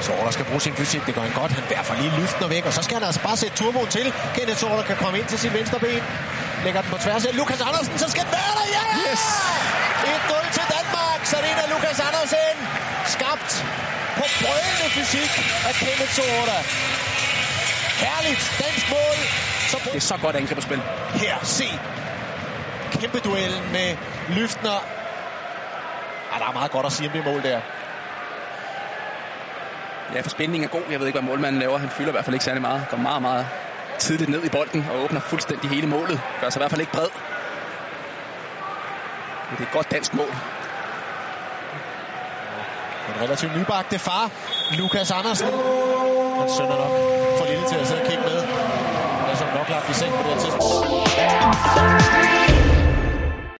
Sorter skal bruge sin fysik, det gør han godt. Han derfor lige lyften væk, og så skal han altså bare sætte turbo til. Kenneth Sorter kan komme ind til sin venstre ben. Lægger den på tværs af Lukas Andersen, så skal den være der, ja! Yes! 1-0 til Danmark, så det er Lukas Andersen. Skabt på brølende fysik af Kenneth Sorter. Herligt dansk mål. Så Det er så godt angrebsspil. her, se. Kæmpe duellen med Lyftner. Ah, der er meget godt at sige om det mål der. Ja, for spændingen er god. Jeg ved ikke, hvad målmanden laver. Han fylder i hvert fald ikke særlig meget. Går meget, meget tidligt ned i bolden og åbner fuldstændig hele målet. Gør sig i hvert fald ikke bred. Men det er et godt dansk mål. Den relativt nybagte far, Lukas Andersen. Hans søn er nok for lille til at sidde og kigge med. Han er som nok lagt i seng på det her tidspunkt.